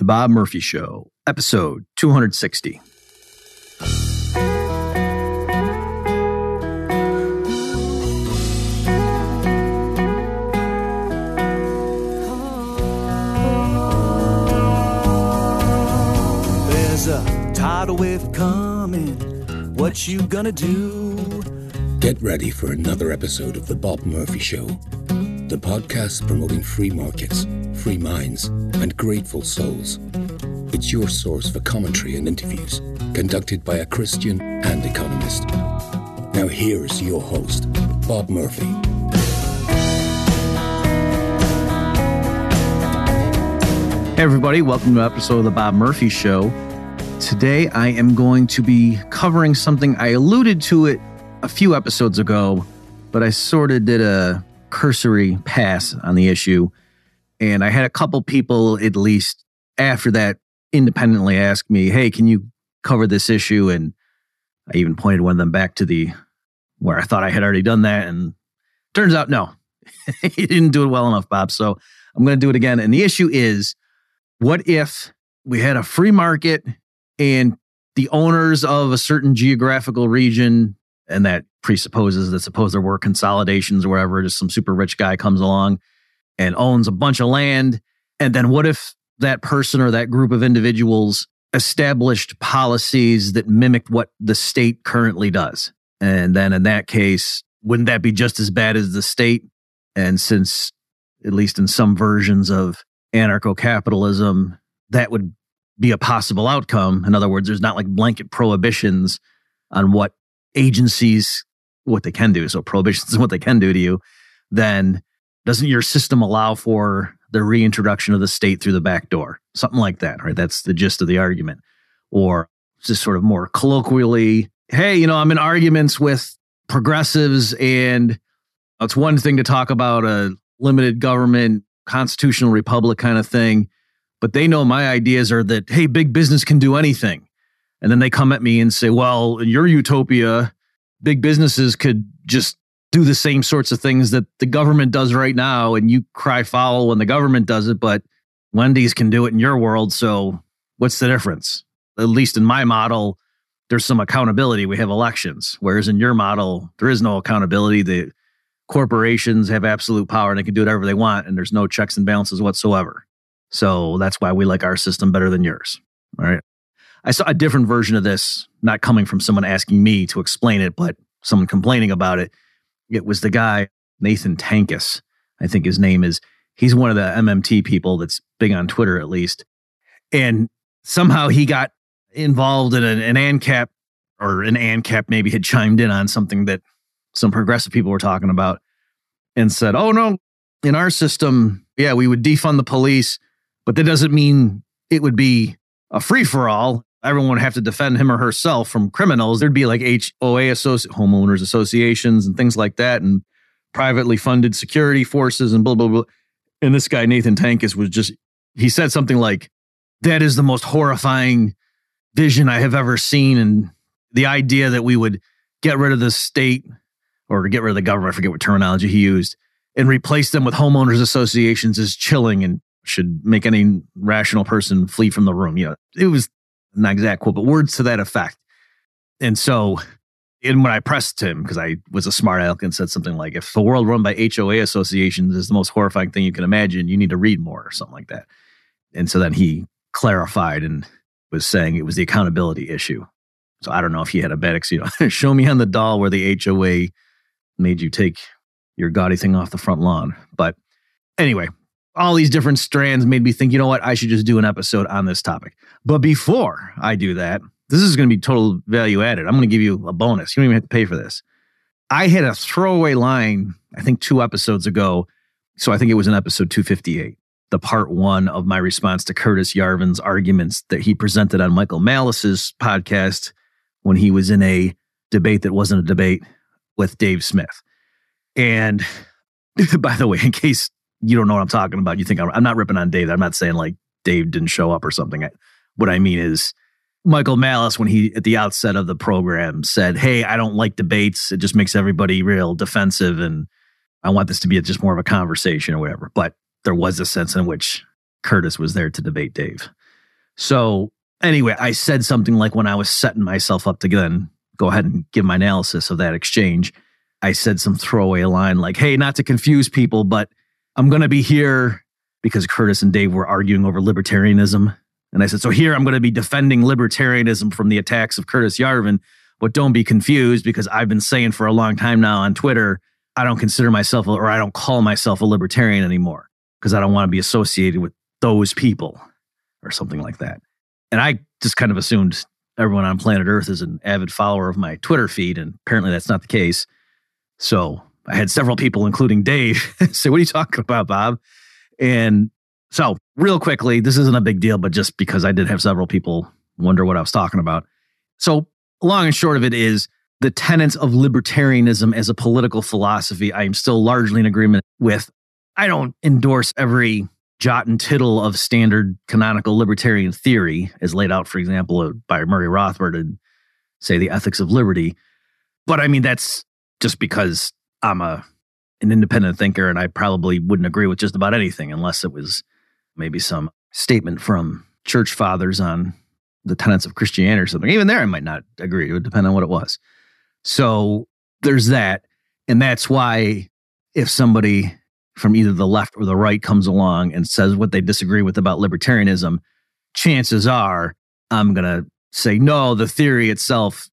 The Bob Murphy Show, episode 260. There's a tidal wave coming. What you gonna do? Get ready for another episode of The Bob Murphy Show, the podcast promoting free markets, free minds, and grateful souls. It's your source for commentary and interviews conducted by a Christian and economist. Now, here's your host, Bob Murphy. Hey, everybody, welcome to an episode of The Bob Murphy Show. Today, I am going to be covering something I alluded to it a few episodes ago, but I sort of did a cursory pass on the issue. And I had a couple people, at least after that, independently ask me, Hey, can you cover this issue? And I even pointed one of them back to the where I thought I had already done that. And turns out, no, he didn't do it well enough, Bob. So I'm going to do it again. And the issue is what if we had a free market and the owners of a certain geographical region and that presupposes that suppose there were consolidations or whatever, just some super rich guy comes along and owns a bunch of land. And then what if that person or that group of individuals established policies that mimicked what the state currently does? And then in that case, wouldn't that be just as bad as the state? And since, at least in some versions of anarcho capitalism, that would be a possible outcome. In other words, there's not like blanket prohibitions on what agencies what they can do. So prohibitions is what they can do to you. Then doesn't your system allow for the reintroduction of the state through the back door? Something like that, right? That's the gist of the argument. Or just sort of more colloquially, hey, you know, I'm in arguments with progressives, and it's one thing to talk about a limited government, constitutional republic kind of thing, but they know my ideas are that, hey, big business can do anything. And then they come at me and say, well, in your utopia, big businesses could just do the same sorts of things that the government does right now. And you cry foul when the government does it, but Wendy's can do it in your world. So what's the difference? At least in my model, there's some accountability. We have elections. Whereas in your model, there is no accountability. The corporations have absolute power and they can do whatever they want. And there's no checks and balances whatsoever. So that's why we like our system better than yours. All right. I saw a different version of this, not coming from someone asking me to explain it, but someone complaining about it. It was the guy, Nathan Tankus, I think his name is. He's one of the MMT people that's big on Twitter, at least. And somehow he got involved in an, an ANCAP or an ANCAP maybe had chimed in on something that some progressive people were talking about and said, oh, no, in our system, yeah, we would defund the police, but that doesn't mean it would be a free for all everyone would have to defend him or herself from criminals. There'd be like HOA homeowners associations and things like that, and privately funded security forces and blah blah blah. And this guy Nathan Tankus was just he said something like, "That is the most horrifying vision I have ever seen." And the idea that we would get rid of the state or get rid of the government, I forget what terminology he used, and replace them with homeowners associations is chilling and should make any rational person flee from the room. You know, it was not exact quote, but words to that effect. And so, and when I pressed him, because I was a smart aleck and said something like, if the world run by HOA associations is the most horrifying thing you can imagine, you need to read more or something like that. And so then he clarified and was saying it was the accountability issue. So I don't know if he had a bad. You know, show me on the doll where the HOA made you take your gaudy thing off the front lawn. But anyway, all these different strands made me think, you know what, I should just do an episode on this topic. But before I do that, this is going to be total value added. I'm going to give you a bonus. You don't even have to pay for this. I had a throwaway line, I think two episodes ago. So I think it was in episode 258, the part one of my response to Curtis Yarvin's arguments that he presented on Michael Malice's podcast when he was in a debate that wasn't a debate with Dave Smith. And by the way, in case you don't know what I'm talking about. You think I'm, I'm not ripping on Dave. I'm not saying like Dave didn't show up or something. I, what I mean is Michael Malice, when he at the outset of the program said, Hey, I don't like debates. It just makes everybody real defensive. And I want this to be just more of a conversation or whatever. But there was a sense in which Curtis was there to debate Dave. So anyway, I said something like when I was setting myself up to then go ahead and give my analysis of that exchange, I said some throwaway line like, hey, not to confuse people, but I'm going to be here because Curtis and Dave were arguing over libertarianism. And I said, so here I'm going to be defending libertarianism from the attacks of Curtis Yarvin. But don't be confused because I've been saying for a long time now on Twitter, I don't consider myself or I don't call myself a libertarian anymore because I don't want to be associated with those people or something like that. And I just kind of assumed everyone on planet Earth is an avid follower of my Twitter feed. And apparently that's not the case. So I had several people, including Dave, say, What are you talking about, Bob? And so, real quickly, this isn't a big deal, but just because I did have several people wonder what I was talking about. So, long and short of it is the tenets of libertarianism as a political philosophy, I am still largely in agreement with. I don't endorse every jot and tittle of standard canonical libertarian theory as laid out, for example, by Murray Rothbard and say the ethics of liberty. But I mean, that's just because I'm a an independent thinker and I probably wouldn't agree with just about anything unless it was maybe some statement from church fathers on the tenets of Christianity or something. Even there, I might not agree. It would depend on what it was. So there's that. And that's why if somebody from either the left or the right comes along and says what they disagree with about libertarianism, chances are I'm going to say, no, the theory itself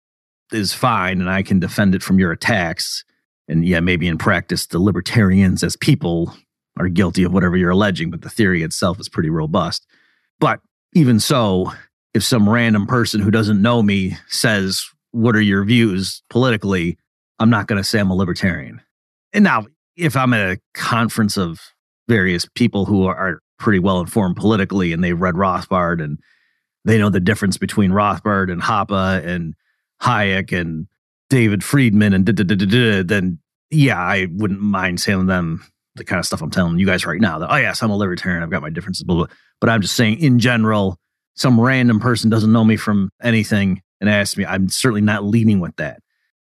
is fine and I can defend it from your attacks. And yeah, maybe in practice, the libertarians as people are guilty of whatever you're alleging, but the theory itself is pretty robust. But even so, if some random person who doesn't know me says, What are your views politically? I'm not going to say I'm a libertarian. And now, if I'm at a conference of various people who are pretty well informed politically and they've read Rothbard and they know the difference between Rothbard and Hoppe and Hayek and David Friedman and da, da, da, then yeah, I wouldn't mind telling them the kind of stuff I'm telling you guys right now. That oh yes, I'm a libertarian. I've got my differences, blah, blah. But I'm just saying, in general, some random person doesn't know me from anything and asks me, I'm certainly not leaning with that.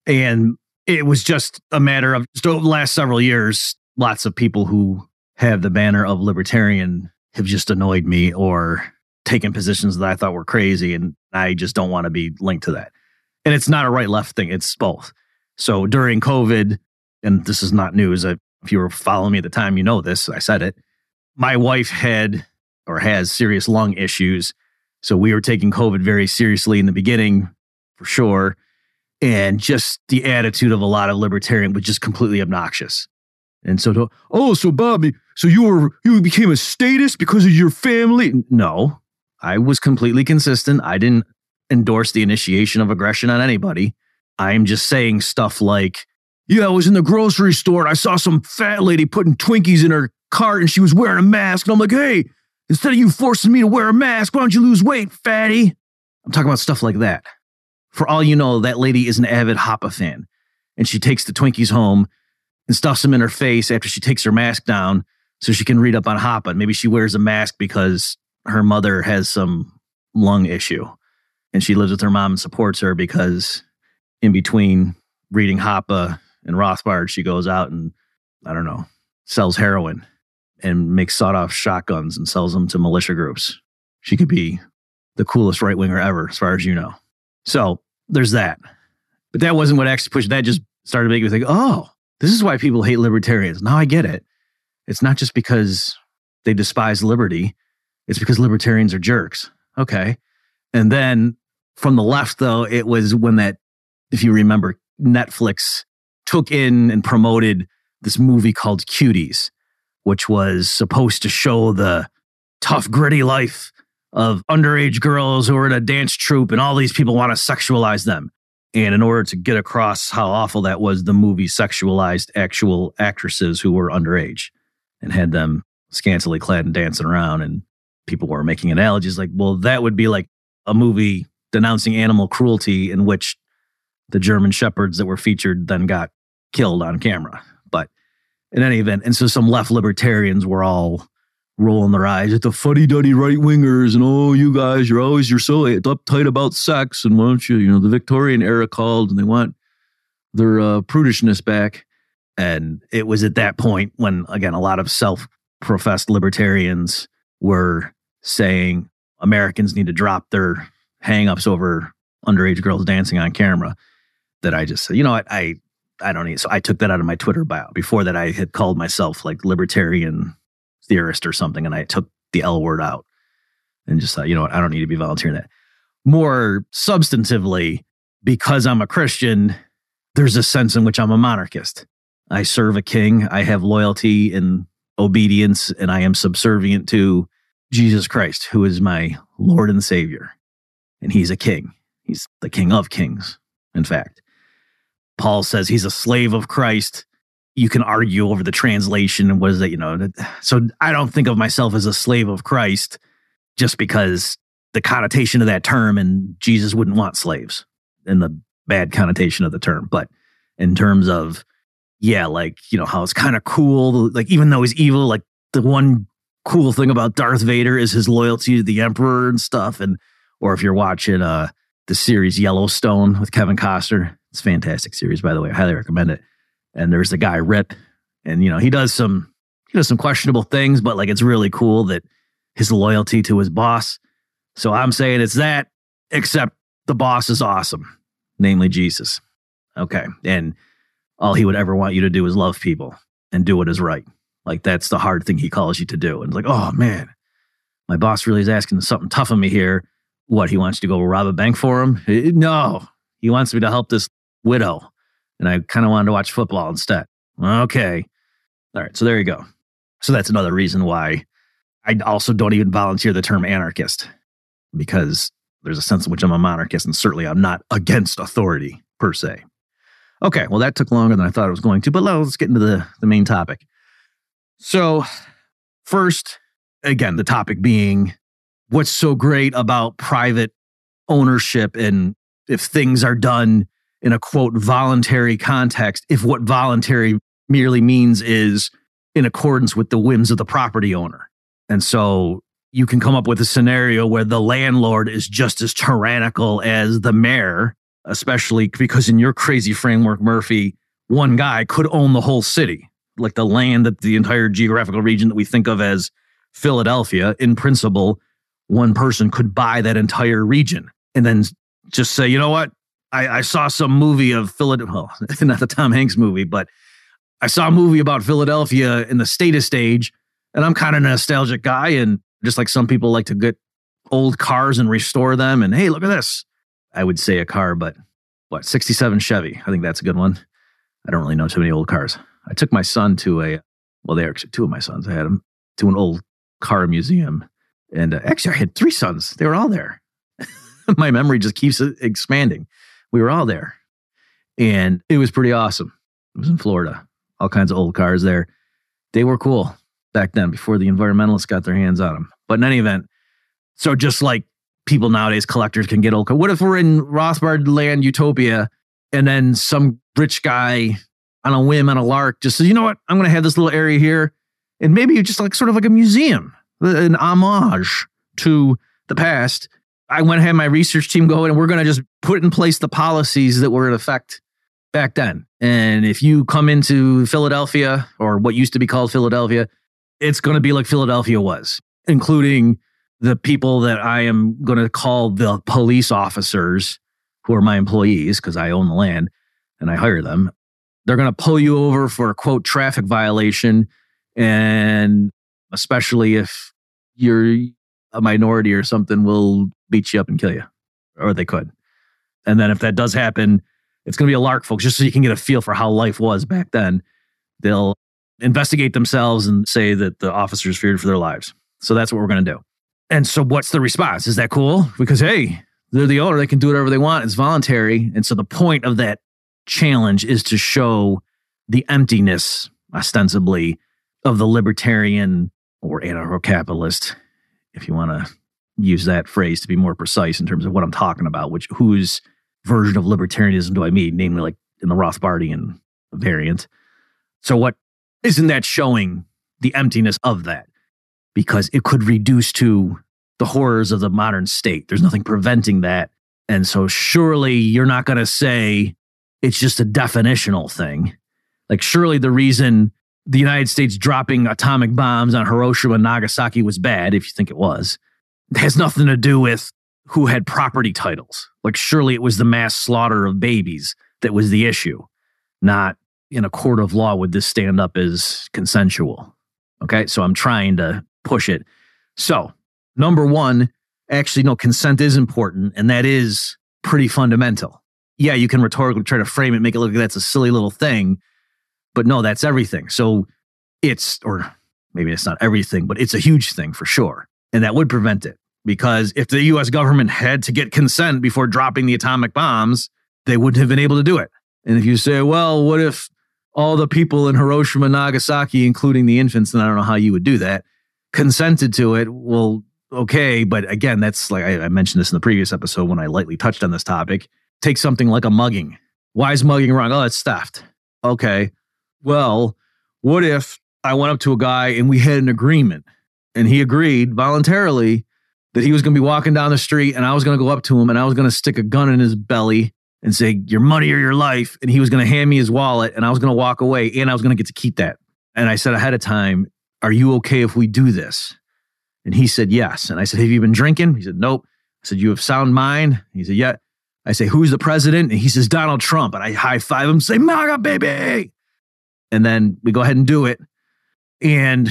And it was just a matter of just over the last several years, lots of people who have the banner of libertarian have just annoyed me or taken positions that I thought were crazy, and I just don't want to be linked to that and it's not a right left thing, it's both. So during COVID, and this is not news, if you were following me at the time, you know this, I said it. My wife had or has serious lung issues. So we were taking COVID very seriously in the beginning, for sure. And just the attitude of a lot of libertarian was just completely obnoxious. And so, to, oh, so Bobby, so you were you became a statist because of your family? No, I was completely consistent. I didn't endorse the initiation of aggression on anybody. I'm just saying stuff like, yeah, I was in the grocery store and I saw some fat lady putting Twinkies in her cart and she was wearing a mask. And I'm like, hey, instead of you forcing me to wear a mask, why don't you lose weight, fatty? I'm talking about stuff like that. For all you know, that lady is an avid Hoppe fan and she takes the Twinkies home and stuffs them in her face after she takes her mask down so she can read up on Hoppe. Maybe she wears a mask because her mother has some lung issue and she lives with her mom and supports her because in between reading Hoppe and Rothbard, she goes out and I don't know, sells heroin and makes sawed off shotguns and sells them to militia groups. She could be the coolest right winger ever, as far as you know. So there's that. But that wasn't what actually pushed that just started making me think, oh, this is why people hate libertarians. Now I get it. It's not just because they despise liberty, it's because libertarians are jerks. Okay. And then from the left, though, it was when that, if you remember, Netflix took in and promoted this movie called Cuties, which was supposed to show the tough, gritty life of underage girls who are in a dance troupe, and all these people want to sexualize them. And in order to get across how awful that was, the movie sexualized actual actresses who were underage and had them scantily clad and dancing around. And people were making analogies like, well, that would be like a movie denouncing animal cruelty in which the German shepherds that were featured then got killed on camera. But in any event, and so some left libertarians were all rolling their eyes at the fuddy duddy right wingers and oh, you guys, you're always you're so uptight about sex and why don't you, you know, the Victorian era called and they want their uh, prudishness back. And it was at that point when, again, a lot of self professed libertarians were saying, Americans need to drop their hangups over underage girls dancing on camera. That I just said, you know what, I I don't need. So I took that out of my Twitter bio. Before that, I had called myself like libertarian theorist or something, and I took the L word out and just thought, you know what, I don't need to be volunteering that. More substantively, because I'm a Christian, there's a sense in which I'm a monarchist. I serve a king. I have loyalty and obedience, and I am subservient to Jesus Christ, who is my Lord and Savior. And he's a king. He's the king of kings, in fact. Paul says he's a slave of Christ. You can argue over the translation and what is that, you know. So I don't think of myself as a slave of Christ just because the connotation of that term and Jesus wouldn't want slaves and the bad connotation of the term. But in terms of, yeah, like, you know, how it's kind of cool, like, even though he's evil, like, the one cool thing about Darth Vader is his loyalty to the Emperor and stuff. And, or if you're watching uh, the series Yellowstone with Kevin Costner, it's fantastic series, by the way. I highly recommend it. And there's the guy Rip, and you know he does some he does some questionable things, but like it's really cool that his loyalty to his boss. So I'm saying it's that, except the boss is awesome, namely Jesus. Okay, and all he would ever want you to do is love people and do what is right. Like that's the hard thing he calls you to do. And like, oh man, my boss really is asking something tough of me here. What he wants you to go rob a bank for him? Eh, no, he wants me to help this widow. And I kind of wanted to watch football instead. Okay. All right. So there you go. So that's another reason why I also don't even volunteer the term anarchist because there's a sense in which I'm a monarchist and certainly I'm not against authority per se. Okay. Well, that took longer than I thought it was going to, but let's get into the, the main topic. So, first, again, the topic being what's so great about private ownership and if things are done in a quote voluntary context if what voluntary merely means is in accordance with the whims of the property owner. And so you can come up with a scenario where the landlord is just as tyrannical as the mayor, especially because in your crazy framework, Murphy, one guy could own the whole city, like the land that the entire geographical region that we think of as Philadelphia. In principle, one person could buy that entire region and then just say, you know what? I, I saw some movie of Philadelphia, well, not the Tom Hanks movie, but I saw a movie about Philadelphia in the status stage, and I'm kind of a nostalgic guy, and just like some people like to get old cars and restore them, and hey, look at this. I would say a car, but what 67 Chevy? I think that's a good one. I don't really know too many old cars. I took my son to a well, they are two of my sons. I had them to an old car museum, and uh, actually I had three sons. They were all there. my memory just keeps expanding we were all there and it was pretty awesome. It was in Florida, all kinds of old cars there. They were cool back then before the environmentalists got their hands on them. But in any event, so just like people nowadays, collectors can get old cars. What if we're in Rothbard land utopia and then some rich guy on a whim on a lark just says, you know what, I'm going to have this little area here and maybe just like sort of like a museum, an homage to the past I went ahead and my research team go and we're going to just put in place the policies that were in effect back then. And if you come into Philadelphia or what used to be called Philadelphia, it's going to be like Philadelphia was, including the people that I am going to call the police officers who are my employees because I own the land and I hire them. They're going to pull you over for a quote traffic violation. And especially if you're a minority or something, will beat you up and kill you, or they could. And then if that does happen, it's going to be a lark, folks, just so you can get a feel for how life was back then. They'll investigate themselves and say that the officers feared for their lives. So that's what we're going to do. And so, what's the response? Is that cool? Because, hey, they're the owner, they can do whatever they want. It's voluntary. And so, the point of that challenge is to show the emptiness, ostensibly, of the libertarian or anarcho capitalist, if you want to use that phrase to be more precise in terms of what I'm talking about, which whose version of libertarianism do I mean, namely like in the Rothbardian variant. So what isn't that showing the emptiness of that? Because it could reduce to the horrors of the modern state. There's nothing preventing that. And so surely you're not going to say it's just a definitional thing. Like surely the reason the United States dropping atomic bombs on Hiroshima and Nagasaki was bad, if you think it was, has nothing to do with who had property titles. Like, surely it was the mass slaughter of babies that was the issue, not in a court of law would this stand up as consensual. Okay. So I'm trying to push it. So, number one, actually, no, consent is important, and that is pretty fundamental. Yeah, you can rhetorically try to frame it, make it look like that's a silly little thing, but no, that's everything. So it's, or maybe it's not everything, but it's a huge thing for sure. And that would prevent it because if the US government had to get consent before dropping the atomic bombs, they wouldn't have been able to do it. And if you say, well, what if all the people in Hiroshima, Nagasaki, including the infants, and I don't know how you would do that, consented to it? Well, okay. But again, that's like I, I mentioned this in the previous episode when I lightly touched on this topic. Take something like a mugging. Why is mugging wrong? Oh, it's theft. Okay. Well, what if I went up to a guy and we had an agreement and he agreed voluntarily that he was going to be walking down the street and I was going to go up to him and I was going to stick a gun in his belly and say, Your money or your life. And he was going to hand me his wallet and I was going to walk away and I was going to get to keep that. And I said ahead of time, Are you okay if we do this? And he said, Yes. And I said, Have you been drinking? He said, Nope. I said, You have sound mind? He said, Yeah. I say, Who's the president? And he says, Donald Trump. And I high five him, say, MAGA, baby. And then we go ahead and do it. And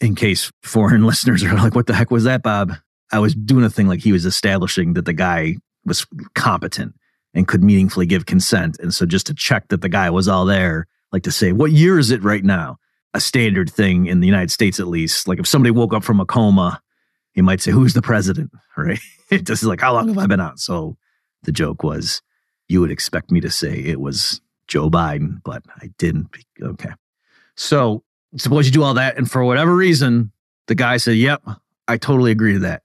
in case foreign listeners are like, What the heck was that, Bob? I was doing a thing like he was establishing that the guy was competent and could meaningfully give consent. And so just to check that the guy was all there, like to say, What year is it right now? a standard thing in the United States, at least. Like if somebody woke up from a coma, he might say, Who's the president? Right? Just is like, How long have I been out? So the joke was, You would expect me to say it was Joe Biden, but I didn't. Okay. So suppose you do all that. And for whatever reason, the guy said, Yep, I totally agree to that.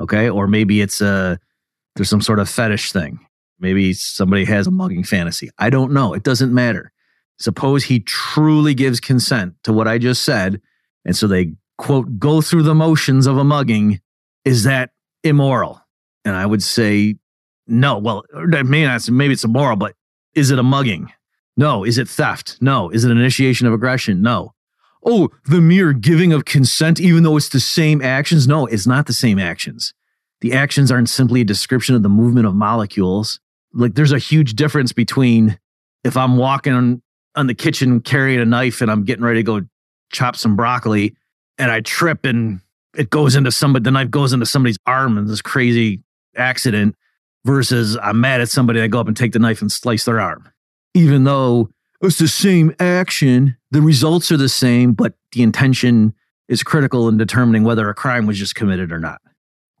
Okay. Or maybe it's a, there's some sort of fetish thing. Maybe somebody has a mugging fantasy. I don't know. It doesn't matter. Suppose he truly gives consent to what I just said. And so they, quote, go through the motions of a mugging. Is that immoral? And I would say, no. Well, maybe, maybe it's immoral, but is it a mugging? No. Is it theft? No. Is it initiation of aggression? No. Oh, the mere giving of consent, even though it's the same actions? No, it's not the same actions. The actions aren't simply a description of the movement of molecules. Like there's a huge difference between if I'm walking on the kitchen carrying a knife and I'm getting ready to go chop some broccoli and I trip and it goes into somebody, the knife goes into somebody's arm in this crazy accident versus I'm mad at somebody. I go up and take the knife and slice their arm. Even though it's the same action, the results are the same, but the intention is critical in determining whether a crime was just committed or not,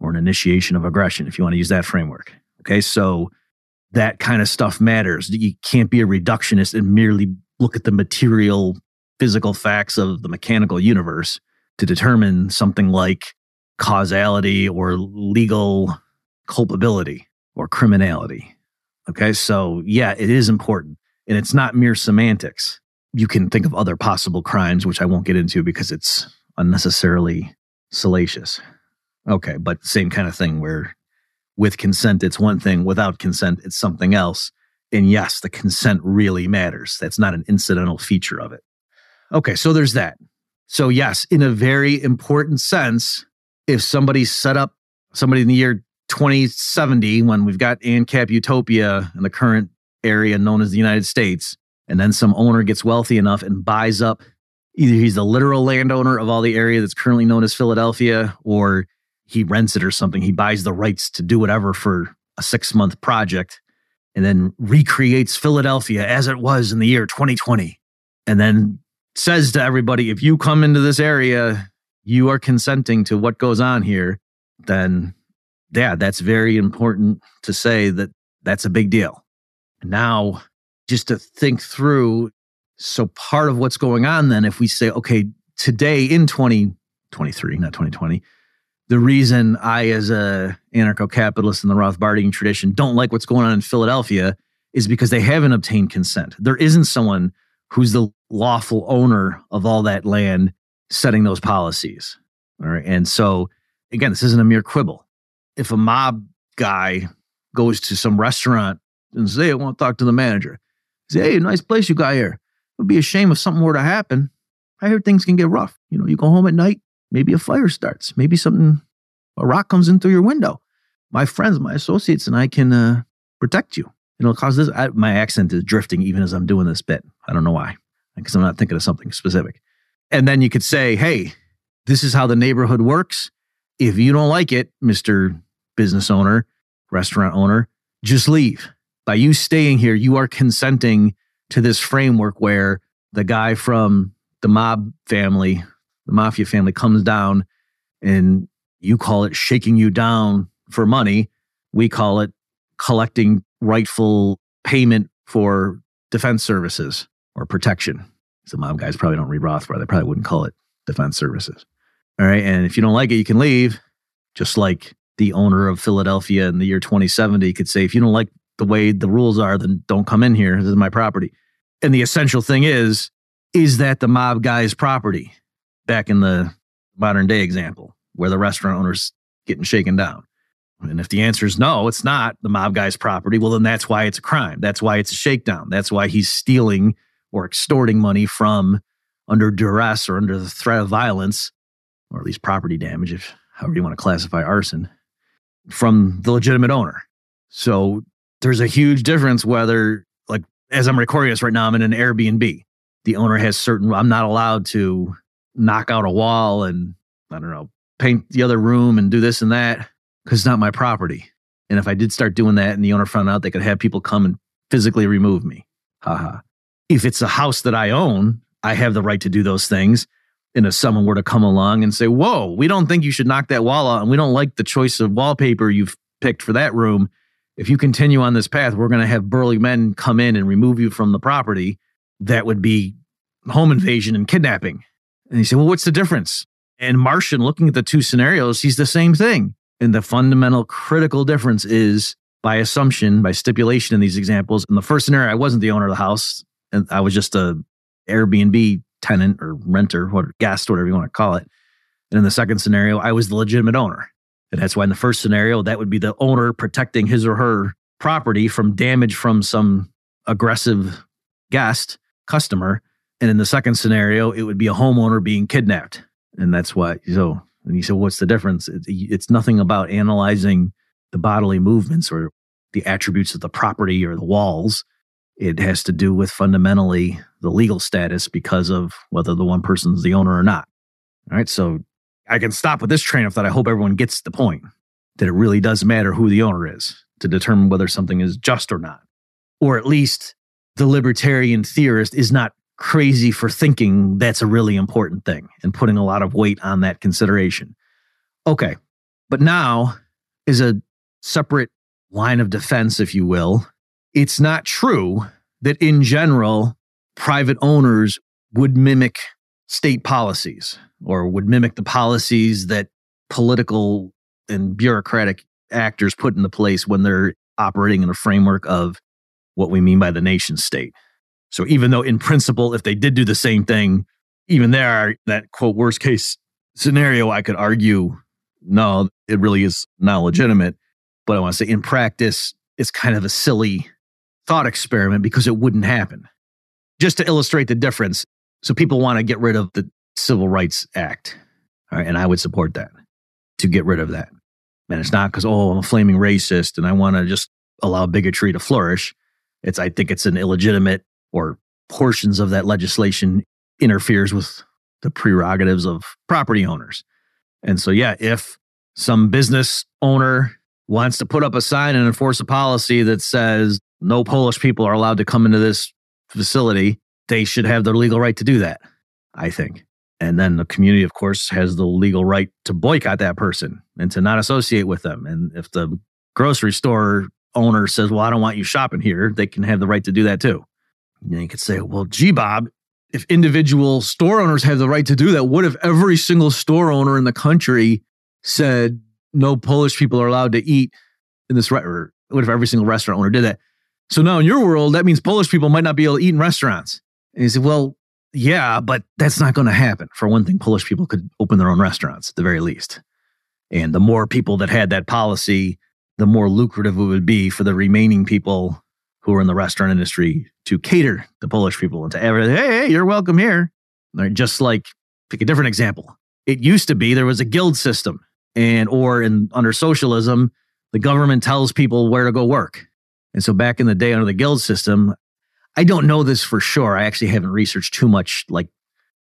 or an initiation of aggression, if you want to use that framework. Okay. So that kind of stuff matters. You can't be a reductionist and merely look at the material, physical facts of the mechanical universe to determine something like causality or legal culpability or criminality. Okay. So, yeah, it is important. And it's not mere semantics. You can think of other possible crimes, which I won't get into because it's unnecessarily salacious. Okay. But same kind of thing where with consent, it's one thing. Without consent, it's something else. And yes, the consent really matters. That's not an incidental feature of it. Okay, so there's that. So, yes, in a very important sense, if somebody set up somebody in the year 2070, when we've got ANCAP utopia and the current area known as the United States, and then some owner gets wealthy enough and buys up either he's the literal landowner of all the area that's currently known as Philadelphia, or he rents it or something. He buys the rights to do whatever for a six month project and then recreates Philadelphia as it was in the year 2020. And then says to everybody, if you come into this area, you are consenting to what goes on here, then yeah, that's very important to say that that's a big deal. Now, just to think through, so part of what's going on then, if we say, okay, today in 2023, not 2020, the reason I, as a anarcho-capitalist in the Rothbardian tradition, don't like what's going on in Philadelphia is because they haven't obtained consent. There isn't someone who's the lawful owner of all that land setting those policies. All right. And so again, this isn't a mere quibble. If a mob guy goes to some restaurant and say I want to talk to the manager. Say, hey, nice place you got here. It would be a shame if something were to happen. I hear things can get rough. You know, you go home at night, maybe a fire starts, maybe something a rock comes in through your window. My friends, my associates, and I can uh, protect you. It'll cause this. I, my accent is drifting even as I'm doing this bit. I don't know why, because I'm not thinking of something specific. And then you could say, hey, this is how the neighborhood works. If you don't like it, Mr. Business owner, restaurant owner, just leave. By you staying here, you are consenting to this framework where the guy from the mob family, the mafia family comes down and you call it shaking you down for money. We call it collecting rightful payment for defense services or protection. So mob guys probably don't read Rothbard. They probably wouldn't call it defense services. All right. And if you don't like it, you can leave. Just like the owner of Philadelphia in the year 2070 could say, if you don't like the way the rules are, then don't come in here. This is my property. And the essential thing is, is that the mob guy's property back in the modern day example where the restaurant owner's getting shaken down? And if the answer is no, it's not the mob guy's property, well, then that's why it's a crime. That's why it's a shakedown. That's why he's stealing or extorting money from under duress or under the threat of violence, or at least property damage, if however you want to classify arson, from the legitimate owner. So there's a huge difference whether, like, as I'm recording this right now, I'm in an Airbnb. The owner has certain, I'm not allowed to knock out a wall and, I don't know, paint the other room and do this and that because it's not my property. And if I did start doing that and the owner found out, they could have people come and physically remove me. Haha. If it's a house that I own, I have the right to do those things. And if someone were to come along and say, Whoa, we don't think you should knock that wall out, and we don't like the choice of wallpaper you've picked for that room. If you continue on this path, we're going to have burly men come in and remove you from the property. That would be home invasion and kidnapping. And you say, Well, what's the difference? And Martian, looking at the two scenarios, he's the same thing. And the fundamental critical difference is by assumption, by stipulation in these examples. In the first scenario, I wasn't the owner of the house, and I was just a Airbnb tenant or renter, or guest, whatever you want to call it. And in the second scenario, I was the legitimate owner. And that's why in the first scenario, that would be the owner protecting his or her property from damage from some aggressive guest, customer. And in the second scenario, it would be a homeowner being kidnapped. And that's why, so, and you said, what's the difference? It's nothing about analyzing the bodily movements or the attributes of the property or the walls. It has to do with fundamentally the legal status because of whether the one person's the owner or not. All right. So I can stop with this train of thought. I hope everyone gets the point that it really does matter who the owner is to determine whether something is just or not. Or at least the libertarian theorist is not crazy for thinking that's a really important thing and putting a lot of weight on that consideration. Okay. But now is a separate line of defense, if you will. It's not true that in general, private owners would mimic state policies or would mimic the policies that political and bureaucratic actors put into place when they're operating in a framework of what we mean by the nation state. So even though in principle, if they did do the same thing, even there, that quote worst case scenario, I could argue, no, it really is not legitimate. But I want to say in practice, it's kind of a silly thought experiment because it wouldn't happen. Just to illustrate the difference. So people want to get rid of the Civil Rights Act. And I would support that to get rid of that. And it's not because, oh, I'm a flaming racist and I want to just allow bigotry to flourish. It's, I think it's an illegitimate or portions of that legislation interferes with the prerogatives of property owners. And so, yeah, if some business owner wants to put up a sign and enforce a policy that says no Polish people are allowed to come into this facility, they should have the legal right to do that, I think. And then the community, of course, has the legal right to boycott that person and to not associate with them. And if the grocery store owner says, Well, I don't want you shopping here, they can have the right to do that too. And you could say, Well, gee, Bob, if individual store owners have the right to do that, what if every single store owner in the country said no Polish people are allowed to eat in this, re- or what if every single restaurant owner did that? So now in your world, that means Polish people might not be able to eat in restaurants. And he said, well, yeah, but that's not going to happen. For one thing, Polish people could open their own restaurants at the very least. And the more people that had that policy, the more lucrative it would be for the remaining people who are in the restaurant industry to cater to Polish people and to. Hey, hey, you're welcome here. Right, Just like, pick a different example. It used to be there was a guild system And or in under socialism, the government tells people where to go work. And so back in the day under the guild system, I don't know this for sure. I actually haven't researched too much like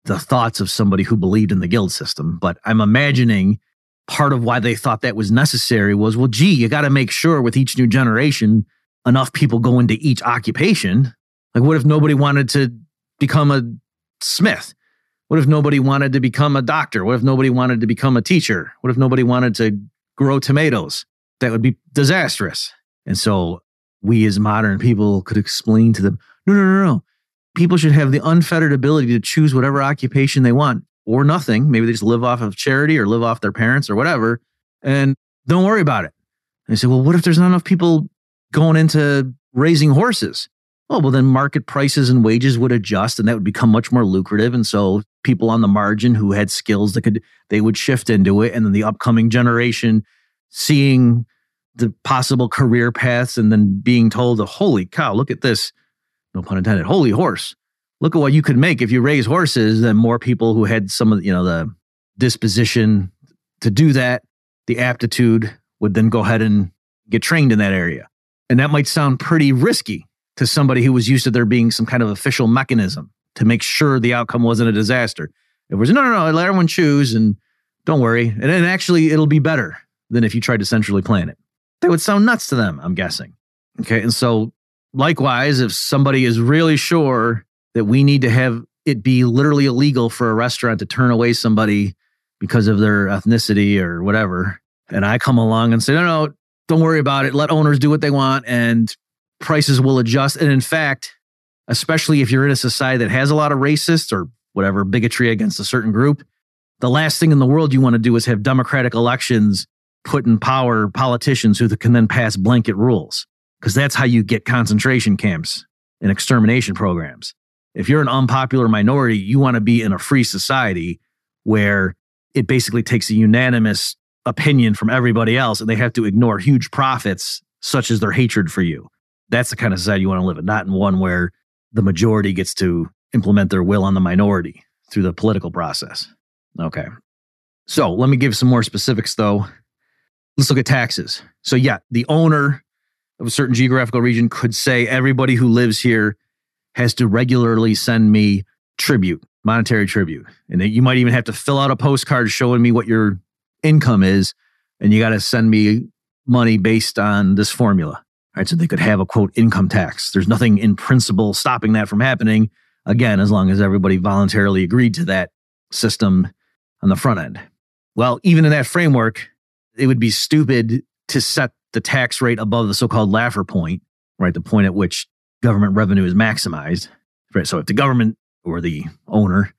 the thoughts of somebody who believed in the guild system, but I'm imagining part of why they thought that was necessary was well, gee, you got to make sure with each new generation, enough people go into each occupation. Like, what if nobody wanted to become a smith? What if nobody wanted to become a doctor? What if nobody wanted to become a teacher? What if nobody wanted to grow tomatoes? That would be disastrous. And so we as modern people could explain to them no, no, no, no. People should have the unfettered ability to choose whatever occupation they want or nothing. Maybe they just live off of charity or live off their parents or whatever. And don't worry about it. And they say, well, what if there's not enough people going into raising horses? Oh, well, then market prices and wages would adjust and that would become much more lucrative. And so people on the margin who had skills that could, they would shift into it. And then the upcoming generation seeing the possible career paths and then being told, holy cow, look at this no pun intended, holy horse. Look at what you could make if you raise horses. Then more people who had some of you know the disposition to do that, the aptitude would then go ahead and get trained in that area. And that might sound pretty risky to somebody who was used to there being some kind of official mechanism to make sure the outcome wasn't a disaster. It was no, no, no, let everyone choose and don't worry. And then actually, it'll be better than if you tried to centrally plan it. That would sound nuts to them, I'm guessing. Okay. And so likewise, if somebody is really sure that we need to have it be literally illegal for a restaurant to turn away somebody because of their ethnicity or whatever, and I come along and say, no, no, don't worry about it. Let owners do what they want and prices will adjust. And in fact, especially if you're in a society that has a lot of racists or whatever bigotry against a certain group, the last thing in the world you want to do is have democratic elections put in power politicians who can then pass blanket rules because that's how you get concentration camps and extermination programs. If you're an unpopular minority, you want to be in a free society where it basically takes a unanimous opinion from everybody else and they have to ignore huge profits such as their hatred for you. That's the kind of society you want to live in, not in one where the majority gets to implement their will on the minority through the political process. Okay. So let me give some more specifics though. Let's look at taxes. So, yeah, the owner of a certain geographical region could say everybody who lives here has to regularly send me tribute, monetary tribute. And you might even have to fill out a postcard showing me what your income is. And you got to send me money based on this formula. All right. So they could have a quote income tax. There's nothing in principle stopping that from happening. Again, as long as everybody voluntarily agreed to that system on the front end. Well, even in that framework, it would be stupid to set the tax rate above the so-called Laffer point, right? The point at which government revenue is maximized. Right. So if the government or the owner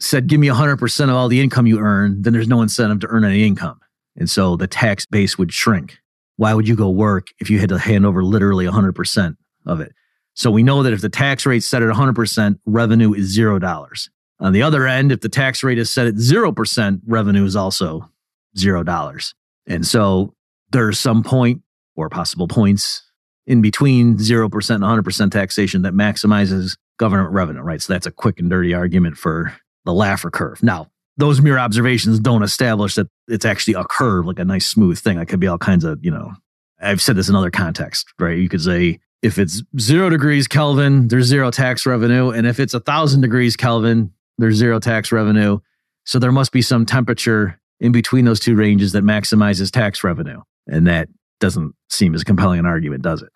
said, give me 100% of all the income you earn, then there's no incentive to earn any income. And so the tax base would shrink. Why would you go work if you had to hand over literally 100% of it? So we know that if the tax rate set at 100%, revenue is $0. On the other end, if the tax rate is set at 0%, revenue is also $0. And so there's some point or possible points in between 0% and 100% taxation that maximizes government revenue, right? So that's a quick and dirty argument for the Laffer curve. Now, those mere observations don't establish that it's actually a curve, like a nice smooth thing. It could be all kinds of, you know, I've said this in other context, right? You could say if it's zero degrees Kelvin, there's zero tax revenue. And if it's a thousand degrees Kelvin, there's zero tax revenue. So there must be some temperature in between those two ranges that maximizes tax revenue. And that doesn't seem as compelling an argument, does it?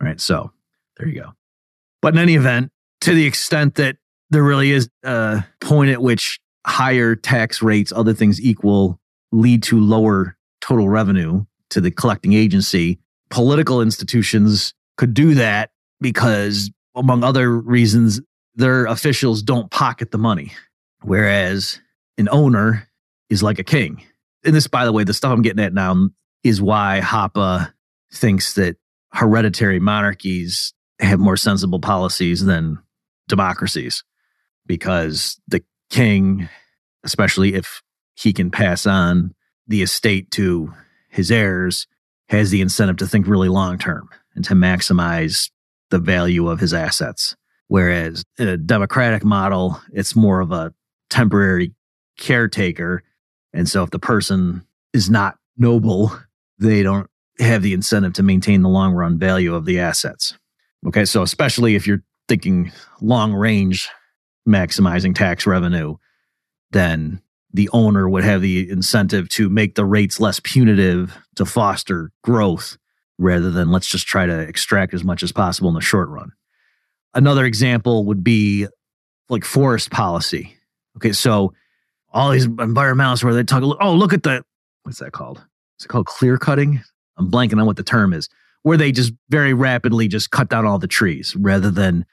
Right. So there you go. But in any event, to the extent that there really is a point at which higher tax rates, other things equal, lead to lower total revenue to the collecting agency, political institutions could do that because, among other reasons, their officials don't pocket the money. Whereas an owner is like a king. And this, by the way, the stuff I'm getting at now is why Hoppe thinks that hereditary monarchies have more sensible policies than democracies because the king, especially if he can pass on the estate to his heirs, has the incentive to think really long term and to maximize the value of his assets. Whereas in a democratic model, it's more of a temporary caretaker. And so if the person is not noble, they don't have the incentive to maintain the long run value of the assets. Okay, so especially if you're thinking long range maximizing tax revenue, then the owner would have the incentive to make the rates less punitive to foster growth rather than let's just try to extract as much as possible in the short run. Another example would be like forest policy. Okay, so all these environmentalists where they talk, oh, look at the, what's that called? Is it called clear cutting? I'm blanking on what the term is, where they just very rapidly just cut down all the trees rather than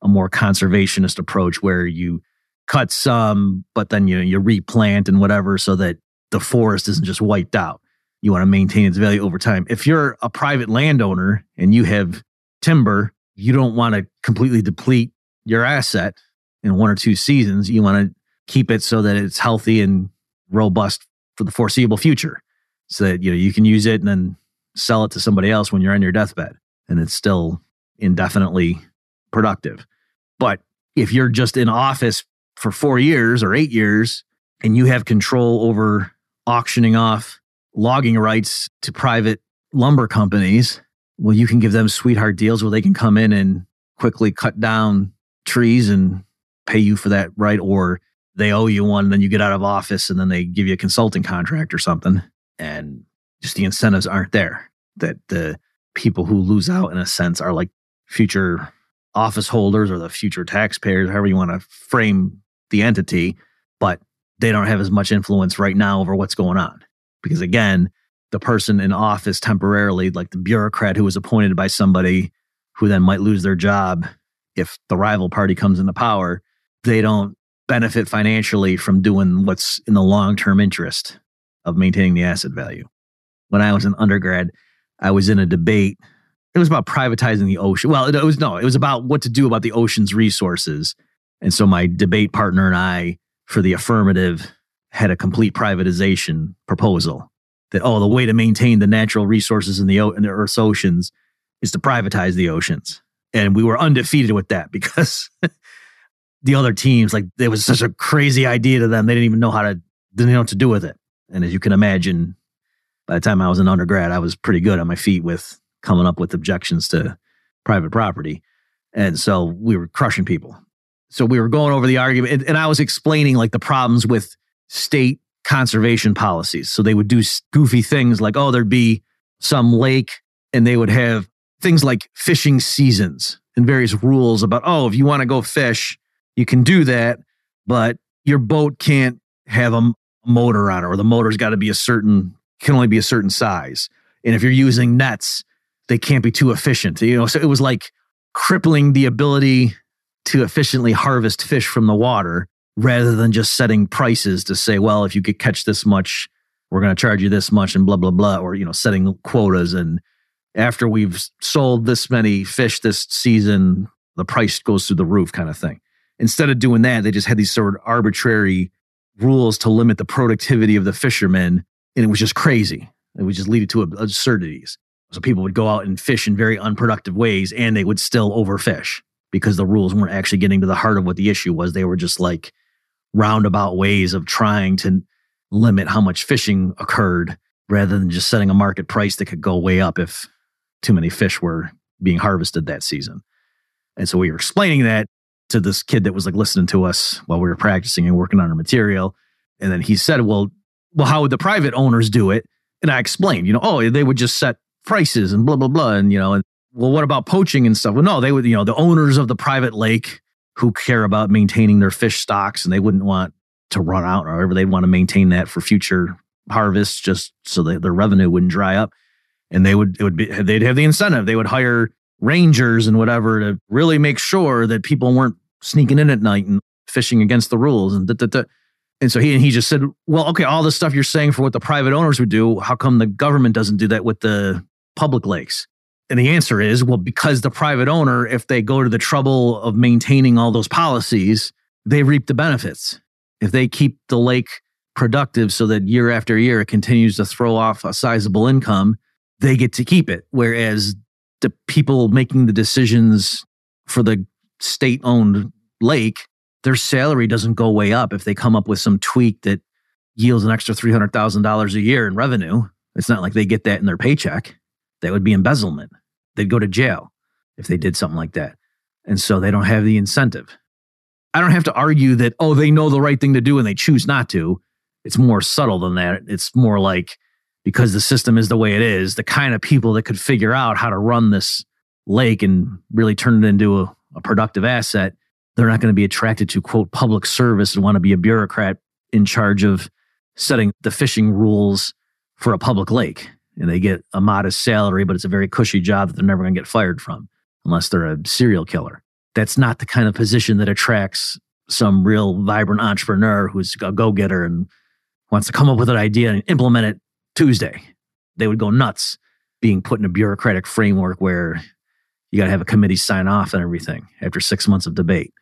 a more conservationist approach where you cut some, but then you you replant and whatever so that the forest isn't just wiped out. You want to maintain its value over time. If you're a private landowner and you have timber, you don't want to completely deplete your asset in one or two seasons. You want to keep it so that it's healthy and robust for the foreseeable future so that you know you can use it and then sell it to somebody else when you're on your deathbed and it's still indefinitely productive. But if you're just in office for four years or eight years and you have control over auctioning off logging rights to private lumber companies, well, you can give them sweetheart deals where they can come in and quickly cut down trees and pay you for that right. Or they owe you one, and then you get out of office and then they give you a consulting contract or something. And just the incentives aren't there. That the people who lose out in a sense are like future office holders or the future taxpayers, however you want to frame the entity, but they don't have as much influence right now over what's going on. Because again, the person in office temporarily, like the bureaucrat who was appointed by somebody who then might lose their job if the rival party comes into power, they don't benefit financially from doing what's in the long term interest of maintaining the asset value. When I was an undergrad, I was in a debate. It was about privatizing the ocean. Well, it was no, it was about what to do about the ocean's resources and so my debate partner and I, for the affirmative, had a complete privatization proposal that, oh, the way to maintain the natural resources in the, in the Earth's oceans is to privatize the oceans. And we were undefeated with that because the other teams, like, it was such a crazy idea to them. They didn't even know how to, didn't know what to do with it. And as you can imagine, by the time I was an undergrad, I was pretty good on my feet with coming up with objections to private property. And so we were crushing people so we were going over the argument and, and I was explaining like the problems with state conservation policies. So they would do goofy things like, oh, there'd be some lake and they would have things like fishing seasons and various rules about, oh, if you want to go fish, you can do that, but your boat can't have a motor on it or the motor's got to be a certain, can only be a certain size. And if you're using nets, they can't be too efficient. You know, so it was like crippling the ability to efficiently harvest fish from the water rather than just setting prices to say, well, if you could catch this much, we're going to charge you this much and blah, blah, blah, or, you know, setting quotas. And after we've sold this many fish this season, the price goes through the roof kind of thing. Instead of doing that, they just had these sort of arbitrary rules to limit the productivity of the fishermen. And it was just crazy. It would just lead to absurdities. So people would go out and fish in very unproductive ways and they would still overfish because the rules weren't actually getting to the heart of what the issue was. They were just like roundabout ways of trying to limit how much fishing occurred rather than just setting a market price that could go way up if too many fish were being harvested that season. And so we were explaining that to this kid that was like listening to us while we were practicing and working on our material. And then he said, Well, well, how would the private owners do it? And I explained, you know, oh, they would just set prices and blah, blah, blah. And, you know, and well, what about poaching and stuff? Well, no, they would, you know, the owners of the private lake who care about maintaining their fish stocks and they wouldn't want to run out or whatever. They'd want to maintain that for future harvests just so that their revenue wouldn't dry up. And they would, it would be, they'd have the incentive. They would hire rangers and whatever to really make sure that people weren't sneaking in at night and fishing against the rules and da, da, da. And so he and he just said, "Well, okay, all the stuff you're saying for what the private owners would do, how come the government doesn't do that with the public lakes?" And the answer is well, because the private owner, if they go to the trouble of maintaining all those policies, they reap the benefits. If they keep the lake productive so that year after year it continues to throw off a sizable income, they get to keep it. Whereas the people making the decisions for the state owned lake, their salary doesn't go way up if they come up with some tweak that yields an extra $300,000 a year in revenue. It's not like they get that in their paycheck. That would be embezzlement. They'd go to jail if they did something like that. And so they don't have the incentive. I don't have to argue that, oh, they know the right thing to do and they choose not to. It's more subtle than that. It's more like because the system is the way it is, the kind of people that could figure out how to run this lake and really turn it into a, a productive asset, they're not going to be attracted to quote public service and want to be a bureaucrat in charge of setting the fishing rules for a public lake. And they get a modest salary, but it's a very cushy job that they're never going to get fired from unless they're a serial killer. That's not the kind of position that attracts some real vibrant entrepreneur who's a go getter and wants to come up with an idea and implement it Tuesday. They would go nuts being put in a bureaucratic framework where you got to have a committee sign off and everything after six months of debate.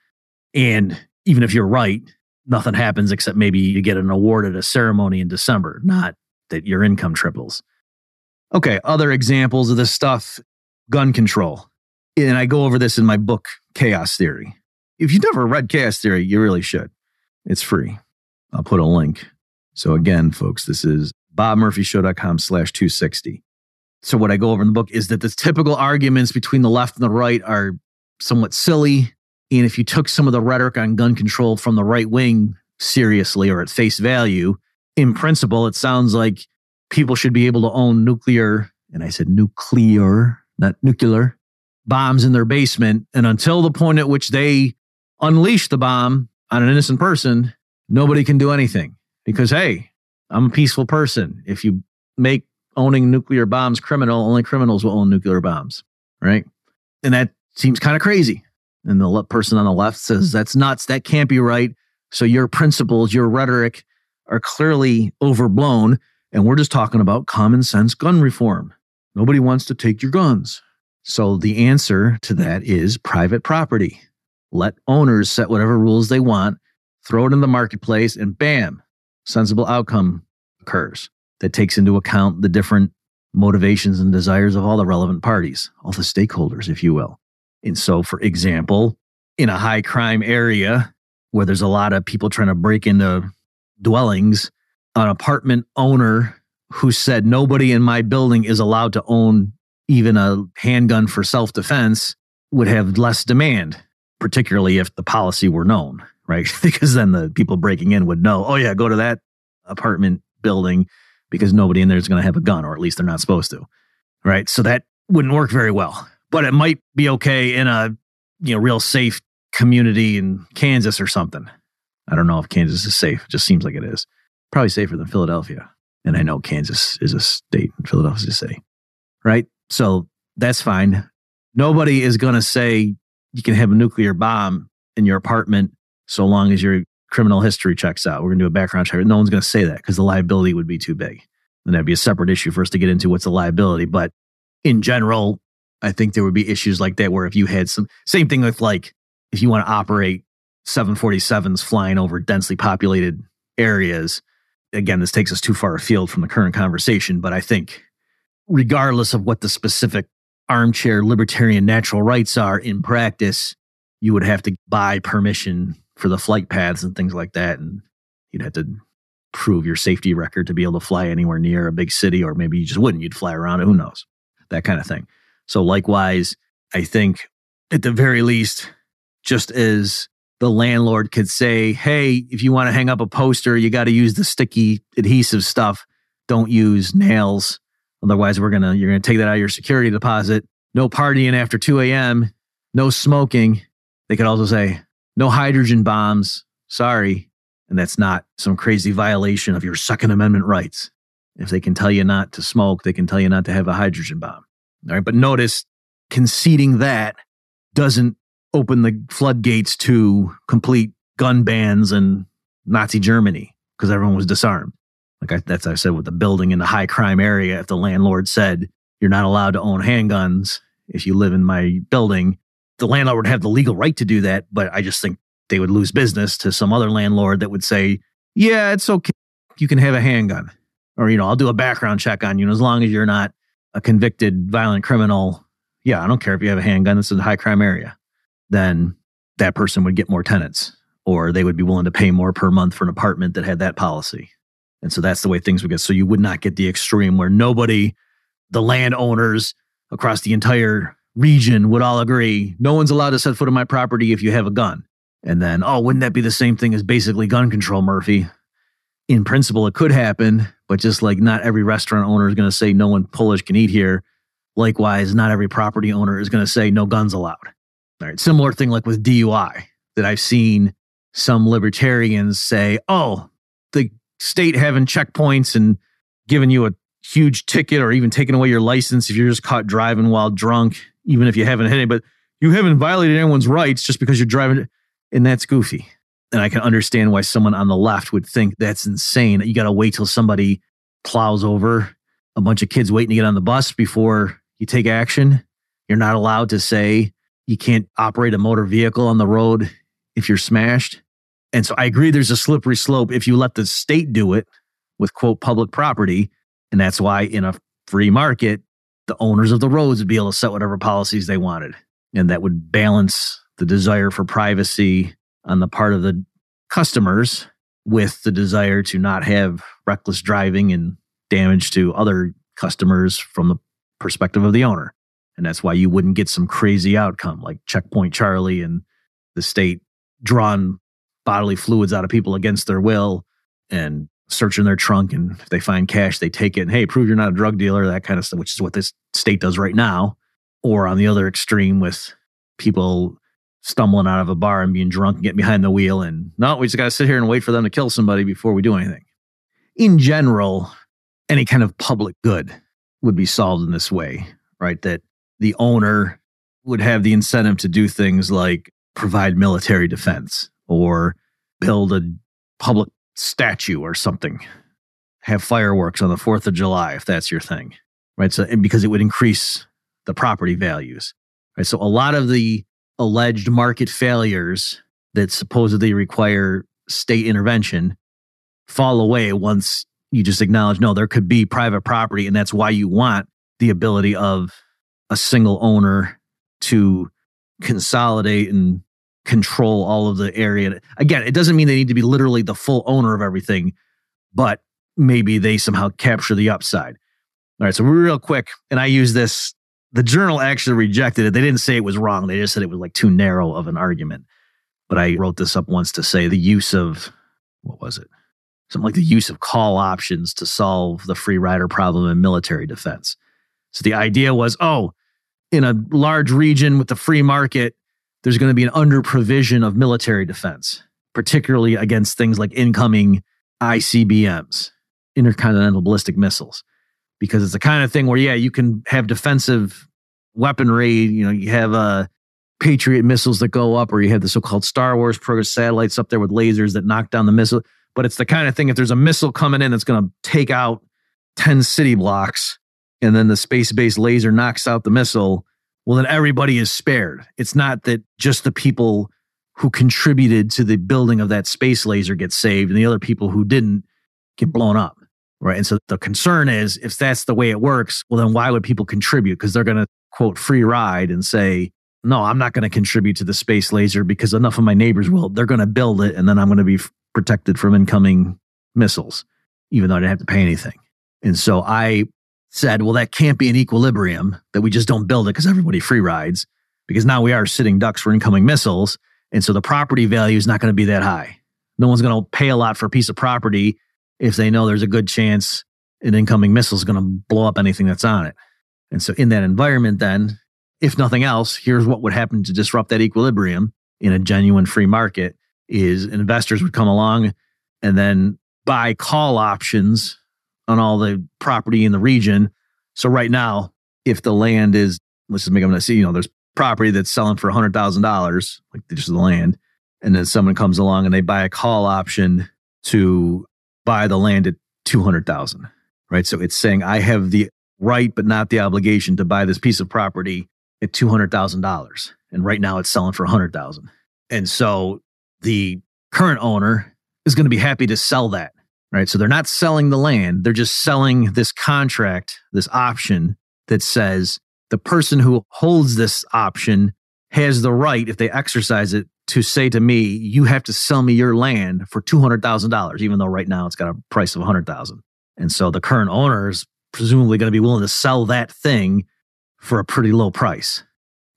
And even if you're right, nothing happens except maybe you get an award at a ceremony in December, not that your income triples. Okay, other examples of this stuff gun control. And I go over this in my book, Chaos Theory. If you've never read Chaos Theory, you really should. It's free. I'll put a link. So again, folks, this is bobmurphyshow.com slash 260. So what I go over in the book is that the typical arguments between the left and the right are somewhat silly. And if you took some of the rhetoric on gun control from the right wing seriously or at face value, in principle, it sounds like people should be able to own nuclear, and I said nuclear, not nuclear, bombs in their basement. And until the point at which they unleash the bomb on an innocent person, nobody can do anything because, hey, I'm a peaceful person. If you make owning nuclear bombs criminal, only criminals will own nuclear bombs, right? And that seems kind of crazy. And the person on the left says, that's nuts. That can't be right. So your principles, your rhetoric are clearly overblown. And we're just talking about common sense gun reform. Nobody wants to take your guns. So the answer to that is private property. Let owners set whatever rules they want, throw it in the marketplace, and bam, sensible outcome occurs that takes into account the different motivations and desires of all the relevant parties, all the stakeholders, if you will. And so, for example, in a high crime area where there's a lot of people trying to break into dwellings, an apartment owner who said nobody in my building is allowed to own even a handgun for self defense would have less demand, particularly if the policy were known, right? because then the people breaking in would know, oh, yeah, go to that apartment building because nobody in there is going to have a gun, or at least they're not supposed to. Right. So that wouldn't work very well, but it might be okay in a, you know, real safe community in Kansas or something. I don't know if Kansas is safe. It just seems like it is. Probably safer than Philadelphia. And I know Kansas is a state and Philadelphia is a city. Right. So that's fine. Nobody is going to say you can have a nuclear bomb in your apartment so long as your criminal history checks out. We're going to do a background check. No one's going to say that because the liability would be too big. And that'd be a separate issue for us to get into what's the liability. But in general, I think there would be issues like that where if you had some, same thing with like, if you want to operate 747s flying over densely populated areas, again, this takes us too far afield from the current conversation. But I think, regardless of what the specific armchair libertarian natural rights are in practice, you would have to buy permission for the flight paths and things like that. And you'd have to prove your safety record to be able to fly anywhere near a big city, or maybe you just wouldn't. You'd fly around. Who knows? That kind of thing. So, likewise, I think at the very least, just as the landlord could say, hey, if you want to hang up a poster, you got to use the sticky adhesive stuff. Don't use nails. Otherwise, we're to, you're to take that out of your security deposit. No partying after 2 a.m., no smoking. They could also say, no hydrogen bombs. Sorry. And that's not some crazy violation of your Second Amendment rights. If they can tell you not to smoke, they can tell you not to have a hydrogen bomb. All right. But notice conceding that doesn't open the floodgates to complete gun bans in Nazi Germany because everyone was disarmed. Like I, that's I said with the building in the high crime area. If the landlord said you're not allowed to own handguns if you live in my building, the landlord would have the legal right to do that, but I just think they would lose business to some other landlord that would say, yeah, it's okay. You can have a handgun. Or, you know, I'll do a background check on you. as long as you're not a convicted violent criminal, yeah, I don't care if you have a handgun. This is a high crime area. Then that person would get more tenants or they would be willing to pay more per month for an apartment that had that policy. And so that's the way things would get. So you would not get the extreme where nobody, the landowners across the entire region would all agree no one's allowed to set foot on my property if you have a gun. And then, oh, wouldn't that be the same thing as basically gun control, Murphy? In principle, it could happen, but just like not every restaurant owner is going to say no one Polish can eat here. Likewise, not every property owner is going to say no guns allowed. All right. Similar thing like with DUI that I've seen some libertarians say, oh, the state having checkpoints and giving you a huge ticket or even taking away your license if you're just caught driving while drunk, even if you haven't hit it, but you haven't violated anyone's rights just because you're driving. And that's goofy. And I can understand why someone on the left would think that's insane. You got to wait till somebody plows over a bunch of kids waiting to get on the bus before you take action. You're not allowed to say you can't operate a motor vehicle on the road if you're smashed. And so I agree there's a slippery slope if you let the state do it with quote public property. And that's why in a free market, the owners of the roads would be able to set whatever policies they wanted. And that would balance the desire for privacy on the part of the customers with the desire to not have reckless driving and damage to other customers from the perspective of the owner. And that's why you wouldn't get some crazy outcome like Checkpoint Charlie and the state drawing bodily fluids out of people against their will and searching their trunk. And if they find cash, they take it and, hey, prove you're not a drug dealer, that kind of stuff, which is what this state does right now. Or on the other extreme with people stumbling out of a bar and being drunk and getting behind the wheel. And no, we just got to sit here and wait for them to kill somebody before we do anything. In general, any kind of public good would be solved in this way, right? That the owner would have the incentive to do things like provide military defense or build a public statue or something, have fireworks on the 4th of July, if that's your thing, right? So, because it would increase the property values, right? So, a lot of the alleged market failures that supposedly require state intervention fall away once you just acknowledge no, there could be private property, and that's why you want the ability of a single owner to consolidate and control all of the area. Again, it doesn't mean they need to be literally the full owner of everything, but maybe they somehow capture the upside. All right, so real quick, and I use this. The journal actually rejected it. They didn't say it was wrong. They just said it was like too narrow of an argument. But I wrote this up once to say the use of what was it? Something like the use of call options to solve the free rider problem in military defense. So the idea was, oh, in a large region with the free market, there's going to be an under provision of military defense, particularly against things like incoming ICBMs, intercontinental ballistic missiles, because it's the kind of thing where, yeah, you can have defensive weaponry. You know, you have uh, Patriot missiles that go up, or you have the so called Star Wars program satellites up there with lasers that knock down the missile. But it's the kind of thing, if there's a missile coming in that's going to take out 10 city blocks, and then the space based laser knocks out the missile, well, then everybody is spared. It's not that just the people who contributed to the building of that space laser get saved and the other people who didn't get blown up. Right. And so the concern is if that's the way it works, well, then why would people contribute? Because they're going to quote free ride and say, no, I'm not going to contribute to the space laser because enough of my neighbors will. They're going to build it and then I'm going to be protected from incoming missiles, even though I didn't have to pay anything. And so I said, well, that can't be an equilibrium that we just don't build it because everybody free rides because now we are sitting ducks for incoming missiles. And so the property value is not going to be that high. No one's going to pay a lot for a piece of property if they know there's a good chance an incoming missile is going to blow up anything that's on it. And so in that environment, then, if nothing else, here's what would happen to disrupt that equilibrium in a genuine free market is investors would come along and then buy call options on all the property in the region. So right now, if the land is, let's just make I'm see, you know, there's property that's selling for hundred thousand dollars, like just the land, and then someone comes along and they buy a call option to buy the land at two hundred thousand, right? So it's saying I have the right but not the obligation to buy this piece of property at two hundred thousand dollars, and right now it's selling for a hundred thousand, and so the current owner is going to be happy to sell that right? So they're not selling the land, they're just selling this contract, this option that says the person who holds this option has the right, if they exercise it, to say to me, you have to sell me your land for $200,000, even though right now it's got a price of 100,000. And so the current owner is presumably going to be willing to sell that thing for a pretty low price,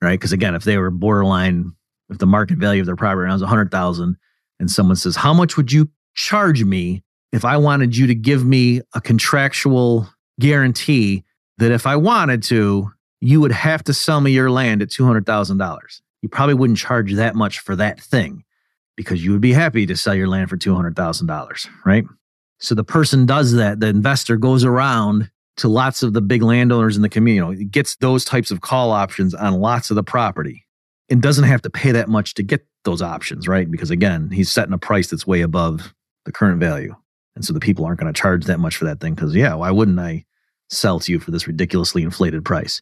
right? Because again, if they were borderline, if the market value of their property is 100,000 and someone says, how much would you charge me if I wanted you to give me a contractual guarantee that if I wanted to, you would have to sell me your land at $200,000. You probably wouldn't charge that much for that thing because you would be happy to sell your land for $200,000, right? So the person does that, the investor goes around to lots of the big landowners in the community, you know, gets those types of call options on lots of the property and doesn't have to pay that much to get those options, right? Because again, he's setting a price that's way above the current value. And so the people aren't going to charge that much for that thing because, yeah, why wouldn't I sell to you for this ridiculously inflated price?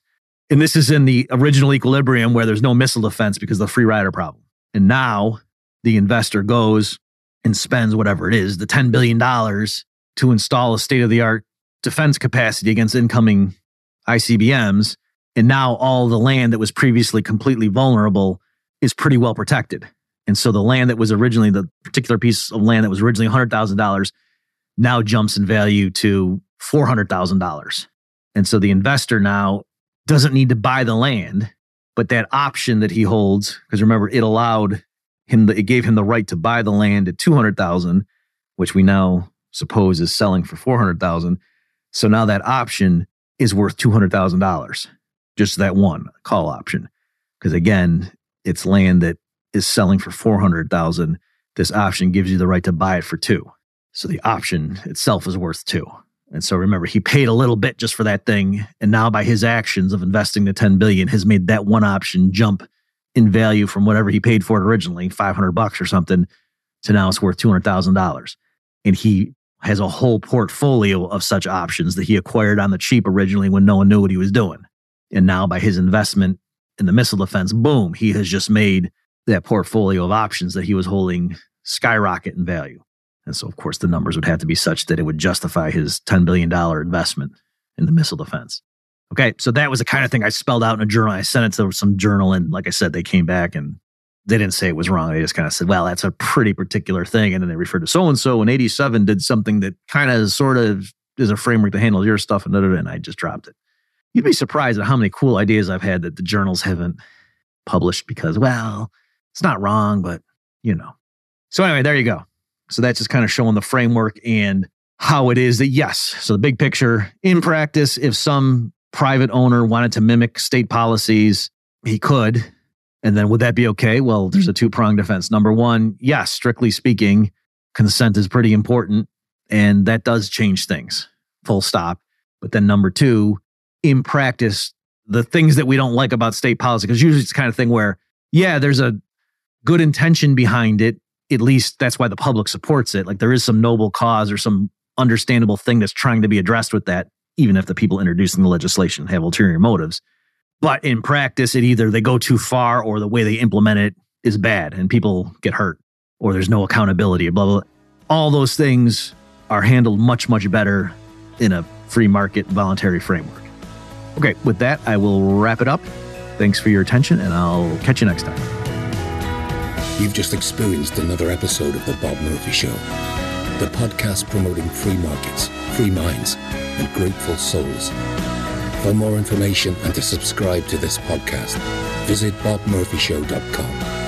And this is in the original equilibrium where there's no missile defense because of the free rider problem. And now the investor goes and spends whatever it is, the $10 billion to install a state of the art defense capacity against incoming ICBMs. And now all the land that was previously completely vulnerable is pretty well protected. And so the land that was originally the particular piece of land that was originally $100,000 now jumps in value to $400,000. And so the investor now doesn't need to buy the land, but that option that he holds, because remember, it allowed him, the, it gave him the right to buy the land at 200,000, which we now suppose is selling for 400,000. So now that option is worth $200,000, just that one call option. Because again, it's land that is selling for 400,000. This option gives you the right to buy it for two. So the option itself is worth two. And so remember, he paid a little bit just for that thing. And now by his actions of investing the 10 billion has made that one option jump in value from whatever he paid for it originally, 500 bucks or something, to now it's worth $200,000. And he has a whole portfolio of such options that he acquired on the cheap originally when no one knew what he was doing. And now by his investment in the missile defense, boom, he has just made that portfolio of options that he was holding skyrocket in value. And so, of course, the numbers would have to be such that it would justify his $10 billion investment in the missile defense. Okay, so that was the kind of thing I spelled out in a journal. I sent it to some journal, and like I said, they came back and they didn't say it was wrong. They just kind of said, well, that's a pretty particular thing. And then they referred to so and so in 87 did something that kind of sort of is a framework to handle your stuff, and, and I just dropped it. You'd be surprised at how many cool ideas I've had that the journals haven't published because, well, it's not wrong, but you know. So, anyway, there you go. So that's just kind of showing the framework and how it is that, yes, so the big picture in practice, if some private owner wanted to mimic state policies, he could. And then would that be okay? Well, there's a mm-hmm. two pronged defense. Number one, yes, strictly speaking, consent is pretty important and that does change things, full stop. But then number two, in practice, the things that we don't like about state policy, because usually it's the kind of thing where, yeah, there's a good intention behind it, at least that's why the public supports it. Like there is some noble cause or some understandable thing that's trying to be addressed with that, even if the people introducing the legislation have ulterior motives. But in practice, it either they go too far or the way they implement it is bad and people get hurt or there's no accountability, blah, blah, blah. All those things are handled much, much better in a free market voluntary framework. Okay, with that, I will wrap it up. Thanks for your attention, and I'll catch you next time. You've just experienced another episode of The Bob Murphy Show, the podcast promoting free markets, free minds, and grateful souls. For more information and to subscribe to this podcast, visit bobmurphyshow.com.